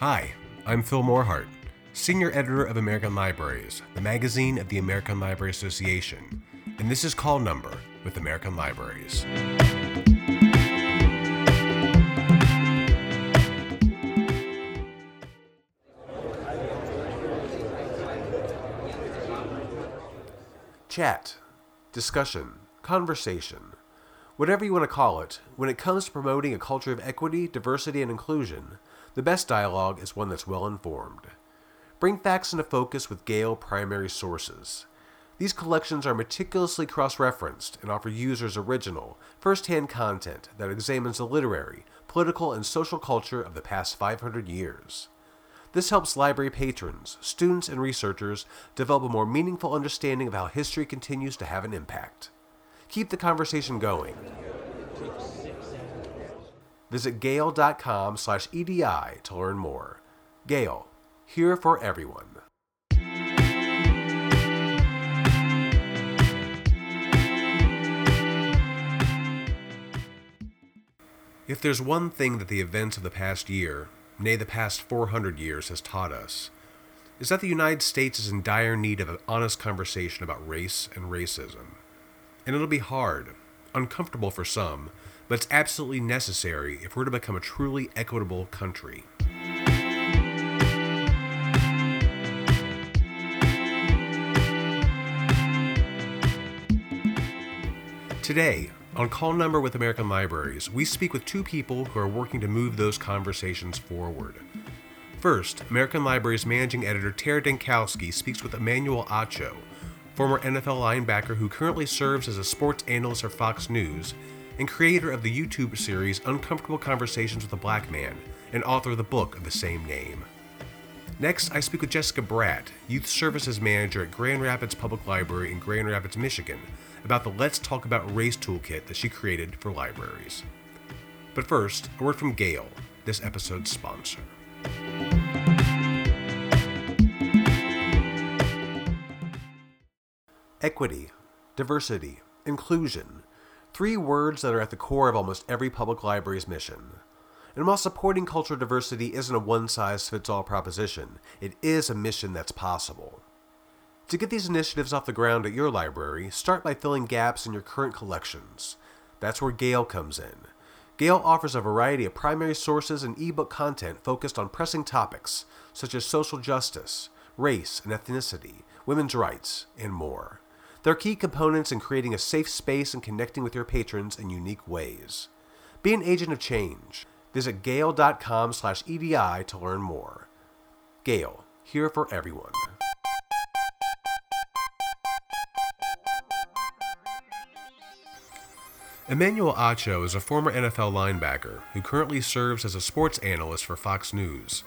Hi, I'm Phil Morehart, Senior Editor of American Libraries, the magazine of the American Library Association, and this is Call Number with American Libraries. Chat, discussion, conversation, whatever you want to call it, when it comes to promoting a culture of equity, diversity, and inclusion, the best dialogue is one that's well informed. Bring facts into focus with Gale primary sources. These collections are meticulously cross referenced and offer users original, first hand content that examines the literary, political, and social culture of the past 500 years. This helps library patrons, students, and researchers develop a more meaningful understanding of how history continues to have an impact. Keep the conversation going. Visit gale.com slash EDI to learn more. Gale, here for everyone. If there's one thing that the events of the past year, nay, the past 400 years, has taught us, is that the United States is in dire need of an honest conversation about race and racism. And it'll be hard, uncomfortable for some, but it's absolutely necessary if we're to become a truly equitable country. Today, on Call Number with American Libraries, we speak with two people who are working to move those conversations forward. First, American Libraries managing editor Terra Dankowski speaks with Emmanuel Acho, former NFL linebacker who currently serves as a sports analyst for Fox News and creator of the YouTube series Uncomfortable Conversations with a Black Man, and author of the book of the same name. Next, I speak with Jessica Bratt, Youth Services Manager at Grand Rapids Public Library in Grand Rapids, Michigan, about the Let's Talk About Race toolkit that she created for libraries. But first, a word from Gale, this episode's sponsor. Equity, diversity, inclusion, three words that are at the core of almost every public library's mission. And while supporting cultural diversity isn't a one size fits all proposition, it is a mission that's possible. To get these initiatives off the ground at your library, start by filling gaps in your current collections. That's where Gale comes in. Gale offers a variety of primary sources and ebook content focused on pressing topics such as social justice, race and ethnicity, women's rights, and more. They're key components in creating a safe space and connecting with your patrons in unique ways. Be an agent of change. Visit gale.com slash EDI to learn more. Gale, here for everyone. Emmanuel Acho is a former NFL linebacker who currently serves as a sports analyst for Fox News.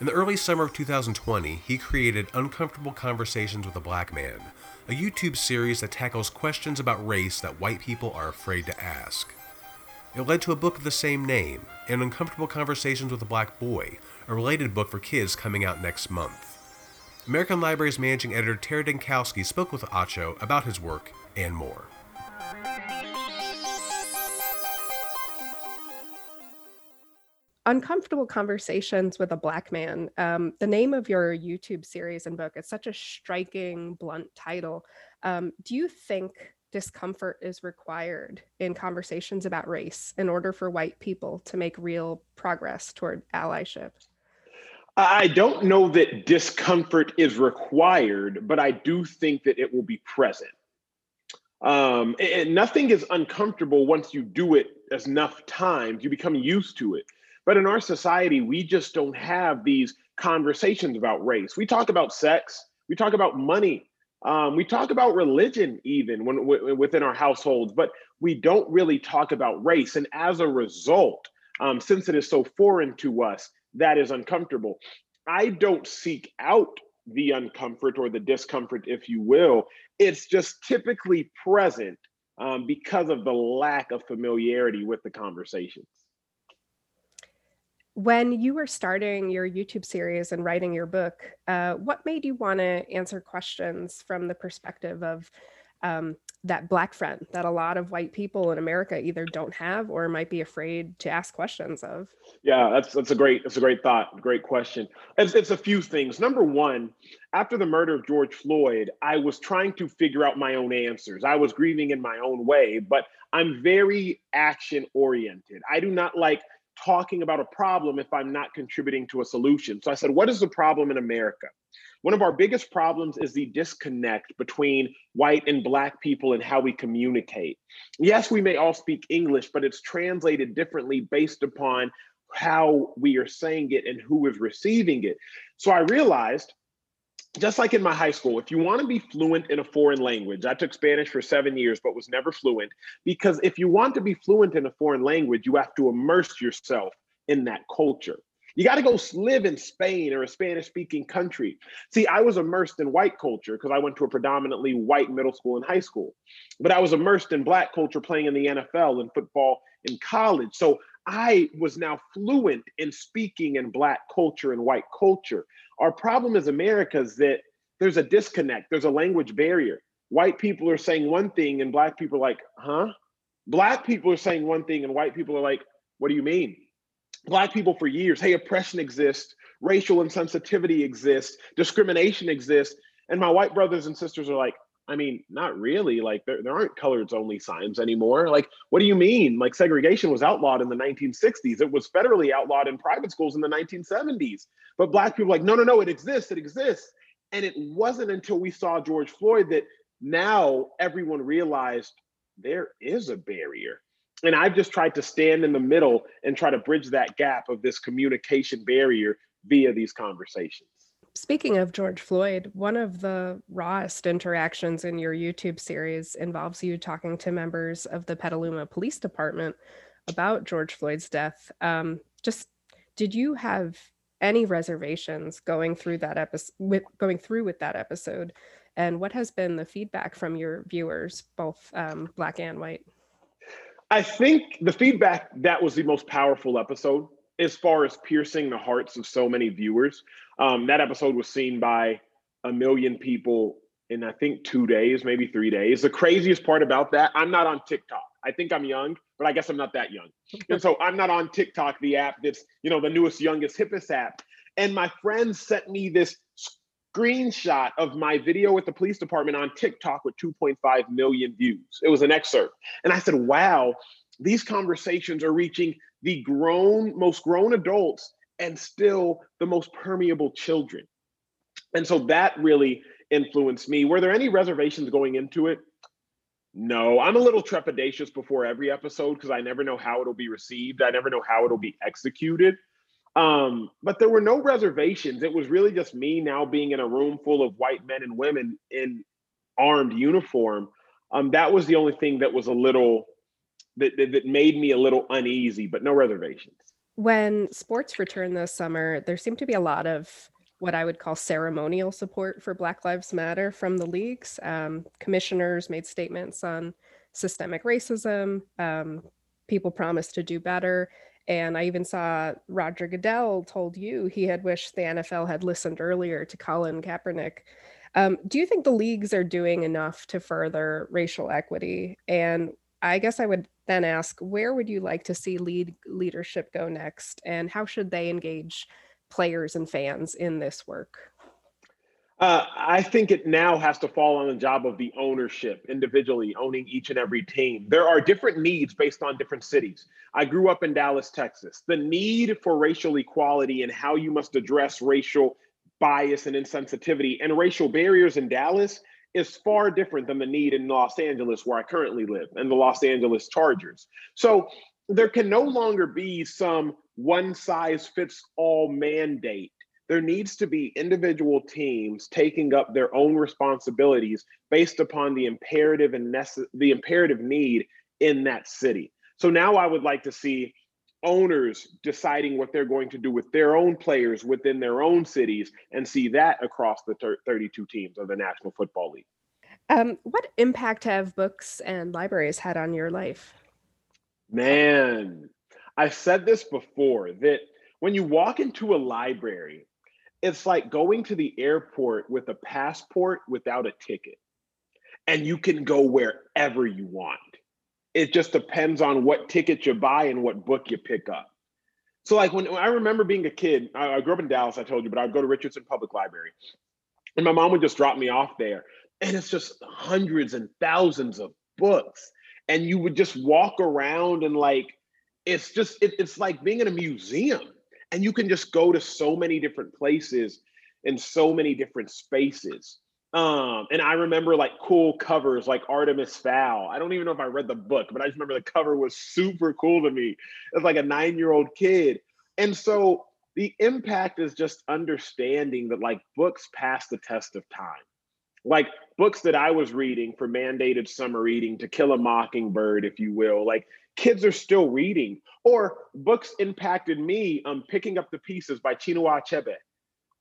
In the early summer of 2020, he created Uncomfortable Conversations with a Black Man, a YouTube series that tackles questions about race that white people are afraid to ask. It led to a book of the same name, and Uncomfortable Conversations with a Black Boy, a related book for kids coming out next month. American Library's managing editor Terra Dankowski spoke with Acho about his work and more. Uncomfortable conversations with a black man um, the name of your youtube series and book is such a striking blunt title um, do you think discomfort is required in conversations about race in order for white people to make real progress toward allyship I don't know that discomfort is required, but I do think that it will be present. Um, and nothing is uncomfortable once you do it enough times, you become used to it. But in our society, we just don't have these conversations about race. We talk about sex, we talk about money, um, we talk about religion, even when w- within our households, but we don't really talk about race. And as a result, um, since it is so foreign to us, that is uncomfortable. I don't seek out the uncomfort or the discomfort, if you will. It's just typically present um, because of the lack of familiarity with the conversations when you were starting your YouTube series and writing your book, uh, what made you want to answer questions from the perspective of um, that black friend that a lot of white people in America either don't have or might be afraid to ask questions of? Yeah, that's that's a great that's a great thought, great question. It's, it's a few things. Number one, after the murder of George Floyd, I was trying to figure out my own answers. I was grieving in my own way, but I'm very action oriented. I do not like talking about a problem if I'm not contributing to a solution. So I said, what is the problem in America? One of our biggest problems is the disconnect between white and black people and how we communicate. Yes, we may all speak English, but it's translated differently based upon how we are saying it and who is receiving it. So I realized just like in my high school, if you want to be fluent in a foreign language, I took Spanish for seven years, but was never fluent. Because if you want to be fluent in a foreign language, you have to immerse yourself in that culture. You got to go live in Spain or a Spanish speaking country. See, I was immersed in white culture because I went to a predominantly white middle school and high school, but I was immersed in black culture playing in the NFL and football in college. So I was now fluent in speaking in black culture and white culture. Our problem as America is that there's a disconnect, there's a language barrier. White people are saying one thing and black people are like, huh? Black people are saying one thing and white people are like, what do you mean? Black people for years, hey, oppression exists, racial insensitivity exists, discrimination exists. And my white brothers and sisters are like, I mean, not really. Like there, there aren't coloreds only signs anymore. Like, what do you mean? Like segregation was outlawed in the 1960s. It was federally outlawed in private schools in the 1970s. But black people like, no, no, no, it exists, it exists. And it wasn't until we saw George Floyd that now everyone realized there is a barrier and I've just tried to stand in the middle and try to bridge that gap of this communication barrier via these conversations. Speaking of George Floyd, one of the rawest interactions in your YouTube series involves you talking to members of the Petaluma Police Department about George Floyd's death. Um, just did you have any reservations going through that episode with going through with that episode and what has been the feedback from your viewers both um, black and white I think the feedback that was the most powerful episode as far as piercing the hearts of so many viewers. Um, that episode was seen by a million people in I think two days, maybe three days. The craziest part about that, I'm not on TikTok. I think I'm young, but I guess I'm not that young. and so I'm not on TikTok, the app that's, you know, the newest, youngest, hippest app. And my friends sent me this screenshot of my video with the police department on TikTok with 2.5 million views. It was an excerpt. And I said, wow, these conversations are reaching the grown, most grown adults and still the most permeable children. And so that really influenced me. Were there any reservations going into it? No, I'm a little trepidatious before every episode because I never know how it'll be received. I never know how it'll be executed. Um, but there were no reservations. It was really just me now being in a room full of white men and women in armed uniform. Um, that was the only thing that was a little that, that, that made me a little uneasy, but no reservations. When sports return this summer, there seemed to be a lot of what I would call ceremonial support for Black Lives Matter from the leagues. Um, commissioners made statements on systemic racism. Um, people promised to do better. And I even saw Roger Goodell told you he had wished the NFL had listened earlier to Colin Kaepernick. Um, do you think the leagues are doing enough to further racial equity? And I guess I would then ask, where would you like to see lead leadership go next? And how should they engage players and fans in this work? Uh, I think it now has to fall on the job of the ownership, individually owning each and every team. There are different needs based on different cities. I grew up in Dallas, Texas. The need for racial equality and how you must address racial bias and insensitivity and racial barriers in Dallas is far different than the need in Los Angeles, where I currently live, and the Los Angeles Chargers. So there can no longer be some one size fits all mandate there needs to be individual teams taking up their own responsibilities based upon the imperative and nece- the imperative need in that city. So now I would like to see owners deciding what they're going to do with their own players within their own cities and see that across the 32 teams of the National Football League. Um, what impact have books and libraries had on your life? Man, I've said this before that when you walk into a library, it's like going to the airport with a passport without a ticket. and you can go wherever you want. It just depends on what ticket you buy and what book you pick up. So, like when, when I remember being a kid, I, I grew up in Dallas, I told you, but I'd go to Richardson Public Library, and my mom would just drop me off there, and it's just hundreds and thousands of books, and you would just walk around and like, it's just it, it's like being in a museum, and you can just go to so many different places in so many different spaces. Um, and I remember like cool covers like Artemis Fowl. I don't even know if I read the book, but I just remember the cover was super cool to me as like a nine-year-old kid. And so the impact is just understanding that like books pass the test of time. Like books that I was reading for mandated summer reading, To Kill a Mockingbird, if you will, like kids are still reading. Or books impacted me um, picking up the pieces by Chinua Achebe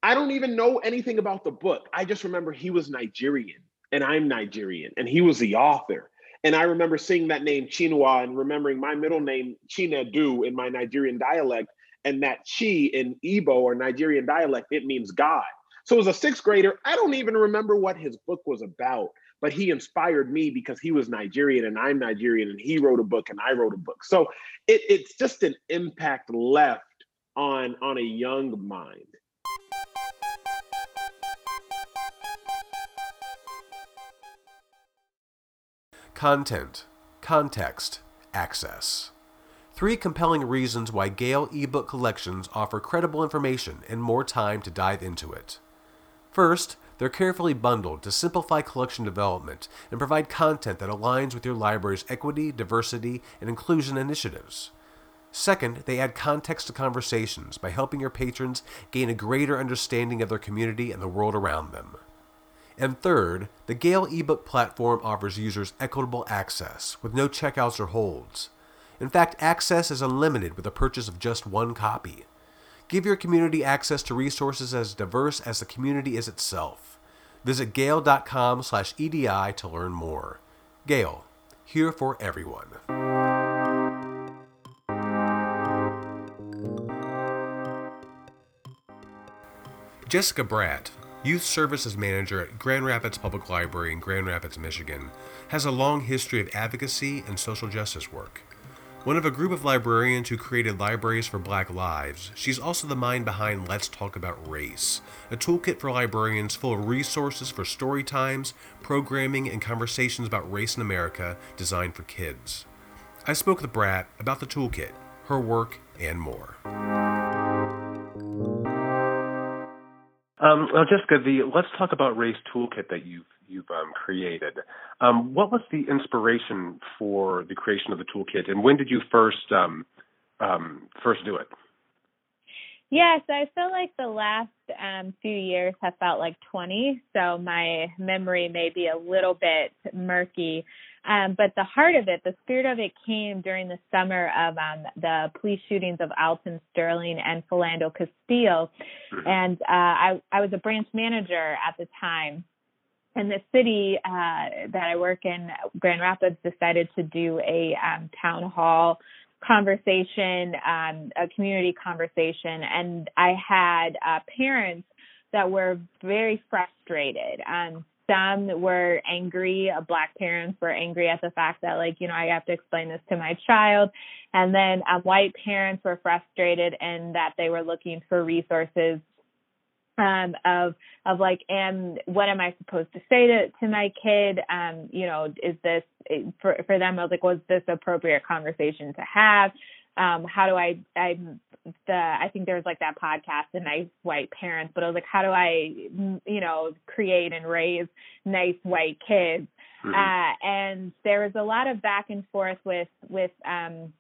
I don't even know anything about the book. I just remember he was Nigerian and I'm Nigerian and he was the author. And I remember seeing that name Chinua and remembering my middle name Chinedu in my Nigerian dialect and that Chi in Igbo or Nigerian dialect, it means God. So as a sixth grader, I don't even remember what his book was about, but he inspired me because he was Nigerian and I'm Nigerian and he wrote a book and I wrote a book. So it, it's just an impact left on, on a young mind. Content, context, access. Three compelling reasons why Gale ebook collections offer credible information and more time to dive into it. First, they're carefully bundled to simplify collection development and provide content that aligns with your library's equity, diversity, and inclusion initiatives. Second, they add context to conversations by helping your patrons gain a greater understanding of their community and the world around them. And third, the Gale ebook platform offers users equitable access with no checkouts or holds. In fact, access is unlimited with the purchase of just one copy. Give your community access to resources as diverse as the community is itself. Visit gale.com/edi to learn more. Gale, here for everyone. Jessica Bratt, Youth Services Manager at Grand Rapids Public Library in Grand Rapids, Michigan, has a long history of advocacy and social justice work. One of a group of librarians who created Libraries for Black Lives, she's also the mind behind Let's Talk About Race, a toolkit for librarians full of resources for story times, programming, and conversations about race in America designed for kids. I spoke with Bratt about the toolkit, her work, and more. Um, well, Jessica, the let's talk about race toolkit that you've you've um, created. Um, what was the inspiration for the creation of the toolkit, and when did you first um, um, first do it? Yes, I feel like the last um, few years have felt like 20, so my memory may be a little bit murky. Um, but the heart of it, the spirit of it came during the summer of um, the police shootings of Alton Sterling and Philando Castile. Mm-hmm. And uh, I, I was a branch manager at the time. And the city uh, that I work in, Grand Rapids, decided to do a um, town hall conversation, um, a community conversation. And I had uh, parents that were very frustrated. Um, some were angry uh, black parents were angry at the fact that like you know i have to explain this to my child. And then um, white parents were frustrated and that they were looking for resources um of of like and what am i supposed to say to to my kid? Um you know is this for for them i was like was this appropriate conversation to have? Um how do i i the I think there's like that podcast, the nice white parents, but I was like, how do I, you know, create and raise nice white kids? Mm-hmm. Uh, and there was a lot of back and forth with with um,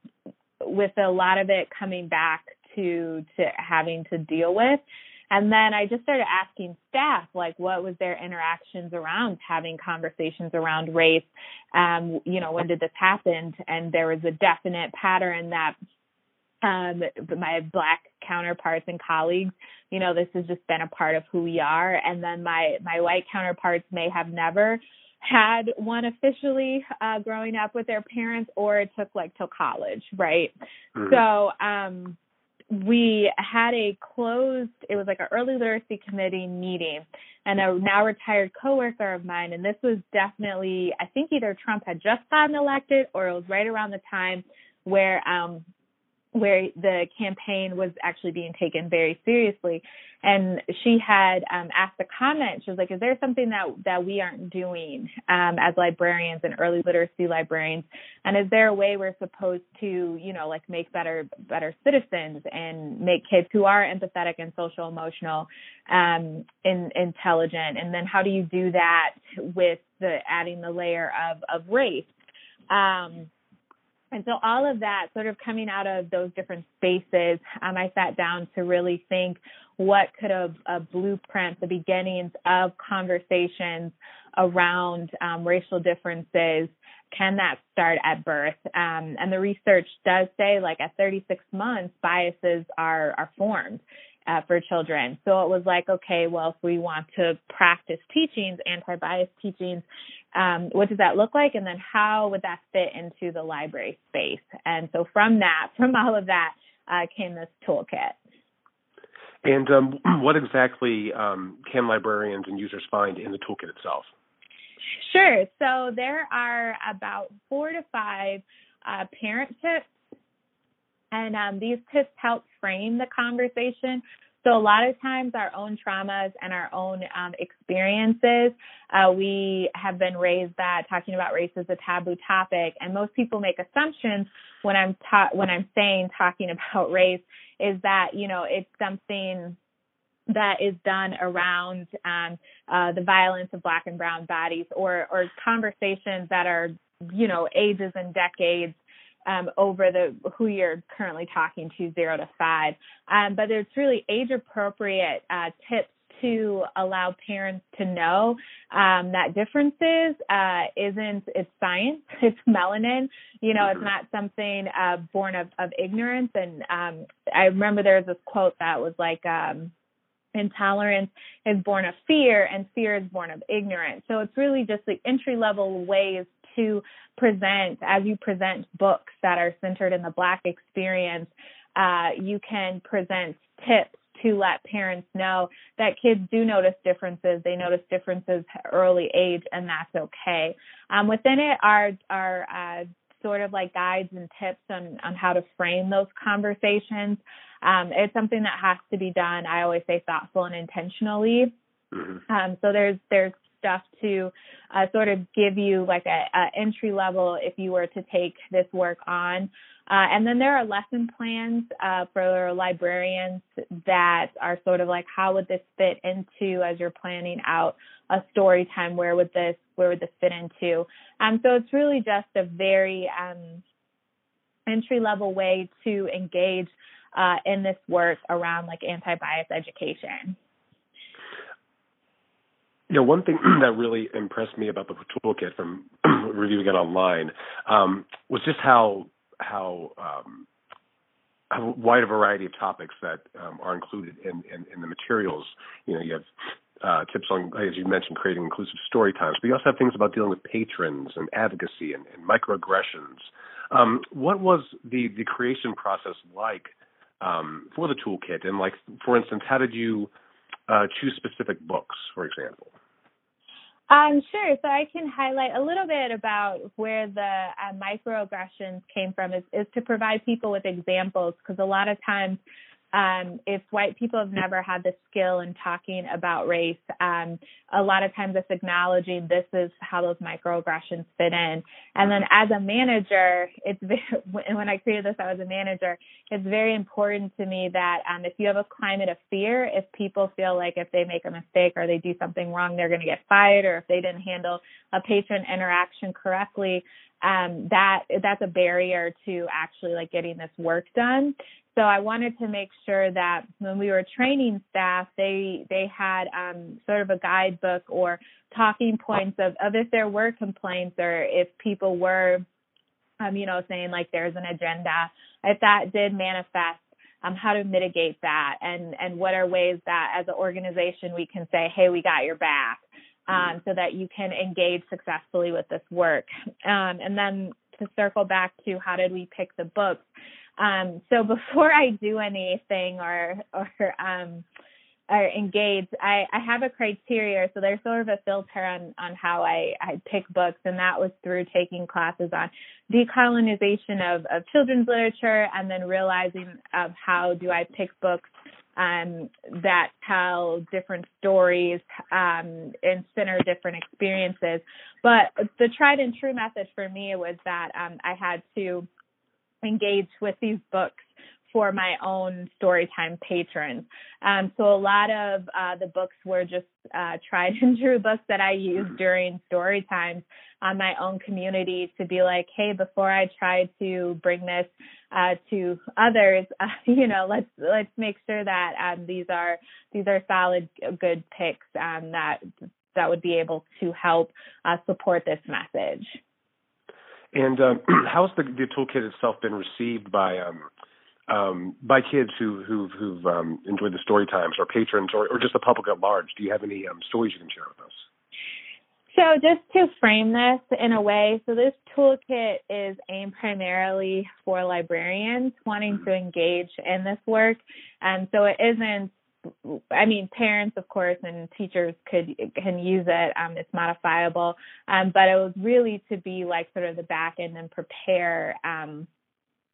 with a lot of it coming back to to having to deal with. And then I just started asking staff, like, what was their interactions around having conversations around race? Um, you know, when did this happen? And there was a definite pattern that um, my black counterparts and colleagues, you know, this has just been a part of who we are. And then my my white counterparts may have never had one officially uh, growing up with their parents, or it took like till college, right? Mm-hmm. So um, we had a closed it was like an early literacy committee meeting and a now retired coworker of mine and this was definitely i think either trump had just gotten elected or it was right around the time where um where the campaign was actually being taken very seriously. And she had um, asked a comment. She was like is there something that that we aren't doing um, as librarians and early literacy librarians? And is there a way we're supposed to you know like make better better citizens and make kids who are empathetic and social emotional um, in, intelligent? And then how do you do that with the adding the layer of of race? Um, and so all of that sort of coming out of those different spaces, um, I sat down to really think what could a, a blueprint, the beginnings of conversations around um, racial differences, can that start at birth? Um, and the research does say, like at 36 months, biases are are formed. Uh, for children. So it was like, okay, well, if we want to practice teachings, anti-bias teachings, um, what does that look like? And then how would that fit into the library space? And so from that, from all of that, uh, came this toolkit. And um, what exactly um, can librarians and users find in the toolkit itself? Sure. So there are about four to five uh, parent tips, and um, these tips help frame the conversation so a lot of times our own traumas and our own um, experiences, uh, we have been raised that talking about race is a taboo topic, and most people make assumptions when I'm ta- when I'm saying talking about race is that you know it's something that is done around um, uh, the violence of black and brown bodies or or conversations that are you know ages and decades um, over the who you're currently talking to, zero to five. Um, but there's really age appropriate uh, tips to allow parents to know um, that differences uh, isn't it's science, it's melanin. You know, it's mm-hmm. not something uh, born of, of ignorance. And um, I remember there was this quote that was like. Um, intolerance is born of fear and fear is born of ignorance. So it's really just the entry level ways to present, as you present books that are centered in the Black experience, uh, you can present tips to let parents know that kids do notice differences. They notice differences early age, and that's okay. Um, within it are are uh, sort of like guides and tips on on how to frame those conversations. Um, it's something that has to be done. I always say thoughtful and intentionally. Mm-hmm. Um, so there's there's stuff to uh, sort of give you like a, a, entry level if you were to take this work on. Uh, and then there are lesson plans uh, for librarians that are sort of like how would this fit into as you're planning out a story time where would this where would this fit into um, so it's really just a very um, entry level way to engage uh, in this work around like anti-bias education you know, one thing that really impressed me about the toolkit from reviewing it online um, was just how how, um, how wide a variety of topics that um, are included in, in, in the materials. You know, you have uh, tips on, as you mentioned, creating inclusive story times, but you also have things about dealing with patrons and advocacy and, and microaggressions. Um, what was the the creation process like um, for the toolkit? And like, for instance, how did you uh, choose specific books, for example? Um, sure. So I can highlight a little bit about where the uh, microaggressions came from is, is to provide people with examples because a lot of times um, if white people have never had the skill in talking about race, um, a lot of times it's acknowledging this is how those microaggressions fit in. And then as a manager, it's when I created this, I was a manager. It's very important to me that um, if you have a climate of fear, if people feel like if they make a mistake or they do something wrong, they're going to get fired, or if they didn't handle a patron interaction correctly, um, that that's a barrier to actually like getting this work done. So I wanted to make sure that when we were training staff, they they had um, sort of a guidebook or talking points of, of if there were complaints or if people were, um, you know, saying like there's an agenda, if that did manifest, um, how to mitigate that and and what are ways that as an organization we can say, hey, we got your back um, so that you can engage successfully with this work. Um, and then to circle back to how did we pick the books? Um, so before I do anything or or um, or engage, I, I have a criteria. So there's sort of a filter on on how I, I pick books, and that was through taking classes on decolonization of, of children's literature, and then realizing of how do I pick books um, that tell different stories um, and center different experiences. But the tried and true method for me was that um, I had to engage with these books for my own storytime patrons. Um, so a lot of uh, the books were just uh, tried and true books that I used during story times on my own community to be like, hey, before I try to bring this uh, to others, uh, you know, let's let's make sure that um, these are these are solid, good picks um, that that would be able to help uh, support this message. And um, how's the, the toolkit itself been received by um, um, by kids who who've, who've um, enjoyed the story times or patrons or, or just the public at large? Do you have any stories you can share with us? So just to frame this in a way, so this toolkit is aimed primarily for librarians wanting to engage in this work. And so it isn't I mean, parents, of course, and teachers could can use it. Um, it's modifiable, um, but it was really to be like sort of the back end and prepare um,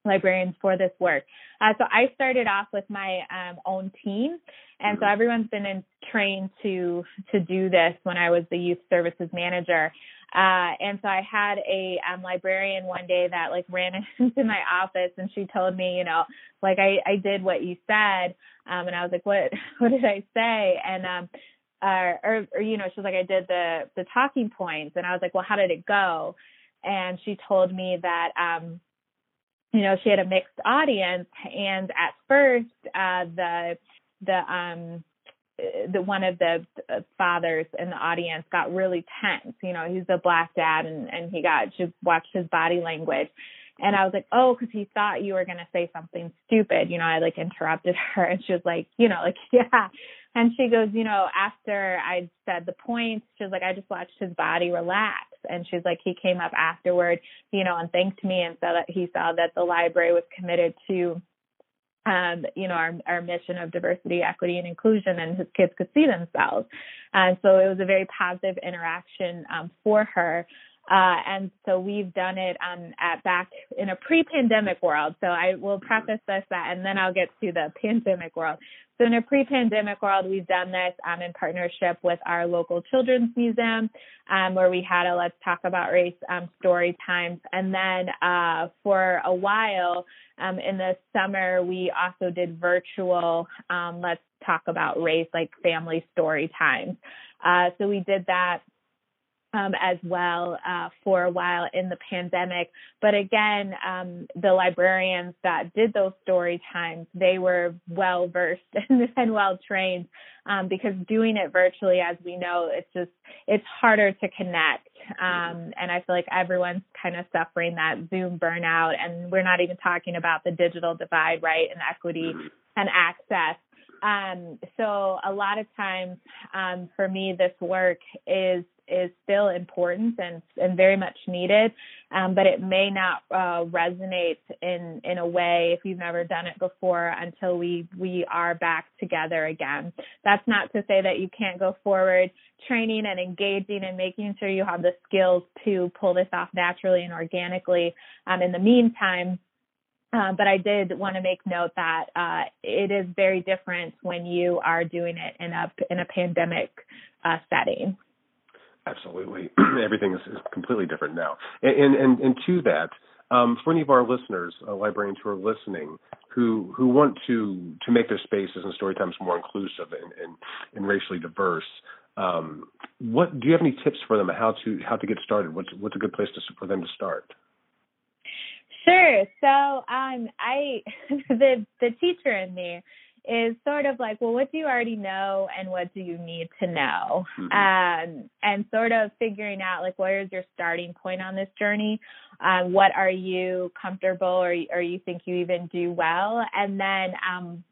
librarians for this work. Uh, so I started off with my um, own team, and so mm-hmm. everyone's been in, trained to to do this when I was the youth services manager. Uh, and so I had a um, librarian one day that like ran into my office and she told me, you know, like I, I did what you said. Um, and I was like, what, what did I say? And, um, uh, or, or, you know, she was like, I did the, the talking points. And I was like, well, how did it go? And she told me that, um, you know, she had a mixed audience, and at first, uh, the the um the one of the fathers in the audience got really tense. You know, he's a black dad, and and he got just watched his body language, and I was like, oh, because he thought you were gonna say something stupid. You know, I like interrupted her, and she was like, you know, like yeah, and she goes, you know, after I said the points, she was like, I just watched his body relax. And she's like, he came up afterward, you know, and thanked me and said that he saw that the library was committed to um, you know, our, our mission of diversity, equity, and inclusion, and his kids could see themselves. And so it was a very positive interaction um, for her. Uh, and so we've done it um, at back in a pre-pandemic world. So I will preface this that, and then I'll get to the pandemic world. So in a pre-pandemic world, we've done this um, in partnership with our local children's museum, um, where we had a Let's Talk About Race um, story times. And then uh, for a while um, in the summer, we also did virtual um, Let's Talk About Race, like family story times. Uh, so we did that um, as well uh, for a while in the pandemic. But again, um, the librarians that did those story times, they were well versed and, and well trained um, because doing it virtually, as we know, it's just it's harder to connect. Um, and I feel like everyone's kind of suffering that Zoom burnout, and we're not even talking about the digital divide, right, and equity and access. Um, so a lot of times um, for me, this work is is still important and and very much needed, um, but it may not uh, resonate in in a way if you've never done it before until we we are back together again. That's not to say that you can't go forward training and engaging and making sure you have the skills to pull this off naturally and organically. Um, in the meantime. Uh, but I did want to make note that uh, it is very different when you are doing it in a in a pandemic uh, setting. Absolutely, everything is, is, completely different now. And and and to that, um, for any of our listeners, uh, librarians who are listening, who who want to to make their spaces and story times more inclusive and and, and racially diverse, um, what do you have any tips for them how to how to get started? What's what's a good place to, for them to start? Sure. So um, I the the teacher in me is sort of like, well, what do you already know and what do you need to know? Mm-hmm. Um, and sort of figuring out like where is your starting point on this journey? Um, what are you comfortable or or you think you even do well? And then um,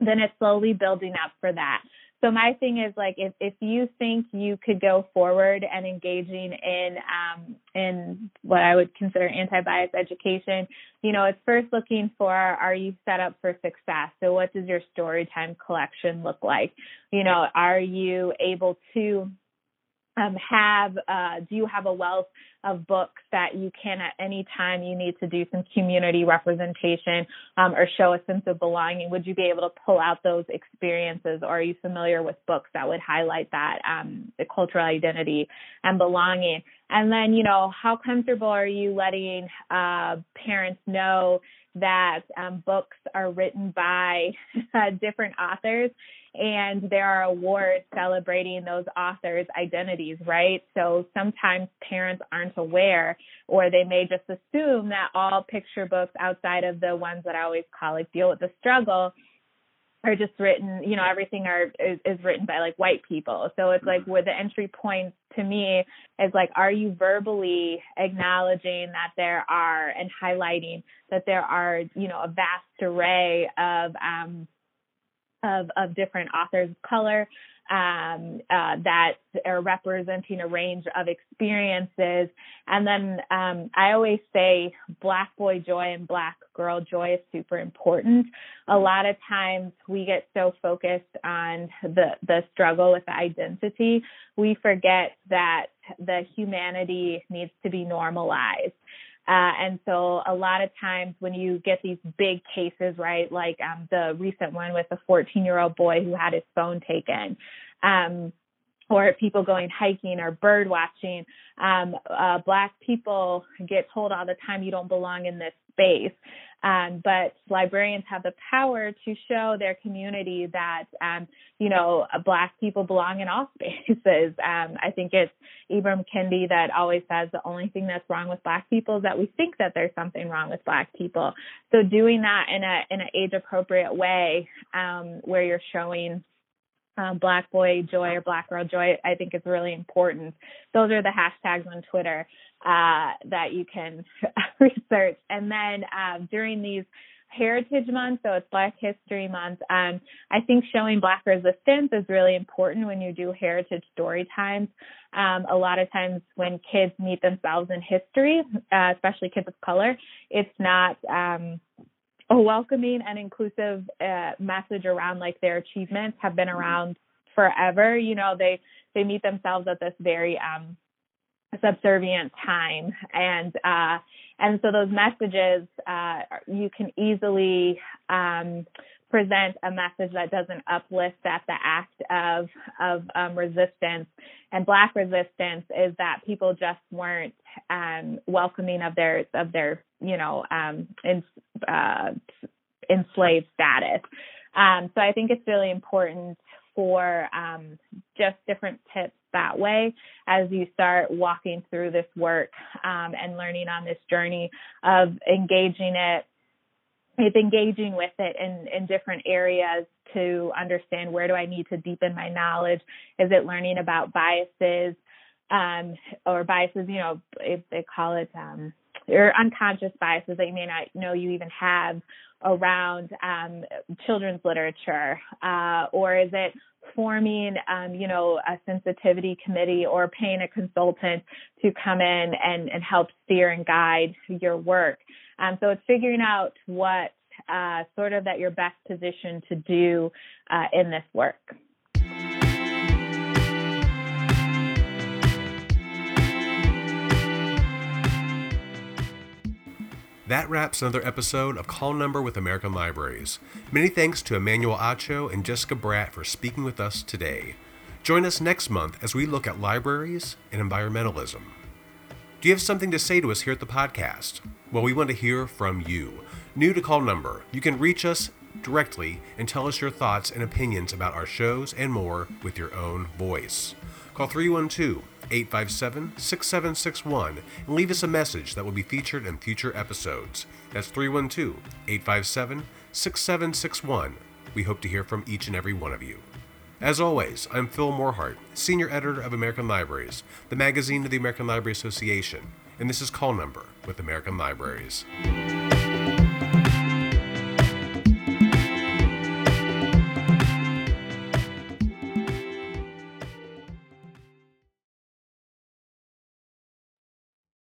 then it's slowly building up for that. So my thing is like if, if you think you could go forward and engaging in um, in what I would consider anti-bias education, you know, it's first looking for are you set up for success? So what does your story time collection look like? You know, are you able to um, have uh, do you have a wealth of books that you can at any time you need to do some community representation um, or show a sense of belonging? Would you be able to pull out those experiences or are you familiar with books that would highlight that um, the cultural identity and belonging? And then you know how comfortable are you letting uh, parents know that um, books are written by uh, different authors and there are awards celebrating those authors' identities, right? So sometimes parents aren't aware, or they may just assume that all picture books outside of the ones that I always call like deal with the struggle are just written, you know, everything are is, is written by like white people. So it's like where the entry points to me is like, are you verbally acknowledging that there are and highlighting that there are, you know, a vast array of um of, of different authors of color um, uh, that are representing a range of experiences. And then um, I always say Black boy joy and Black girl joy is super important. A lot of times we get so focused on the, the struggle with identity, we forget that the humanity needs to be normalized. Uh, and so a lot of times when you get these big cases, right, like um, the recent one with a 14 year old boy who had his phone taken, um, or people going hiking or bird watching, um, uh, black people get told all the time you don't belong in this space. Um, but librarians have the power to show their community that, um, you know, Black people belong in all spaces. Um, I think it's Ibram Kendi that always says the only thing that's wrong with Black people is that we think that there's something wrong with Black people. So doing that in a in an age appropriate way, um, where you're showing um, Black Boy Joy or Black Girl Joy, I think is really important. Those are the hashtags on Twitter uh, that you can research. And then um, during these Heritage Month, so it's Black History Month, um, I think showing Black resistance is really important when you do heritage story times. Um, a lot of times when kids meet themselves in history, uh, especially kids of color, it's not um, a welcoming and inclusive uh, message around like their achievements have been around forever. You know, they they meet themselves at this very um, subservient time and uh, and so those messages uh, you can easily um, present a message that doesn't uplift that the act of of um, resistance and black resistance is that people just weren't um, welcoming of their of their you know um, in, uh, enslaved status. Um, so I think it's really important for um, just different tips that way as you start walking through this work um, and learning on this journey of engaging it it's engaging with it in, in different areas to understand where do I need to deepen my knowledge? Is it learning about biases um, or biases, you know, if they call it um, or unconscious biases that you may not know you even have around um, children's literature? Uh, or is it forming, um, you know, a sensitivity committee or paying a consultant to come in and, and help steer and guide your work? Um, so it's figuring out what uh, sort of that you're best positioned to do uh, in this work. That wraps another episode of Call Number with American Libraries. Many thanks to Emmanuel Acho and Jessica Bratt for speaking with us today. Join us next month as we look at libraries and environmentalism. Do you have something to say to us here at the podcast? Well, we want to hear from you. New to Call Number, you can reach us directly and tell us your thoughts and opinions about our shows and more with your own voice. Call 312 857 6761 and leave us a message that will be featured in future episodes. That's 312 857 6761. We hope to hear from each and every one of you. As always, I'm Phil Morehart, Senior Editor of American Libraries, the magazine of the American Library Association, and this is Call Number with American Libraries.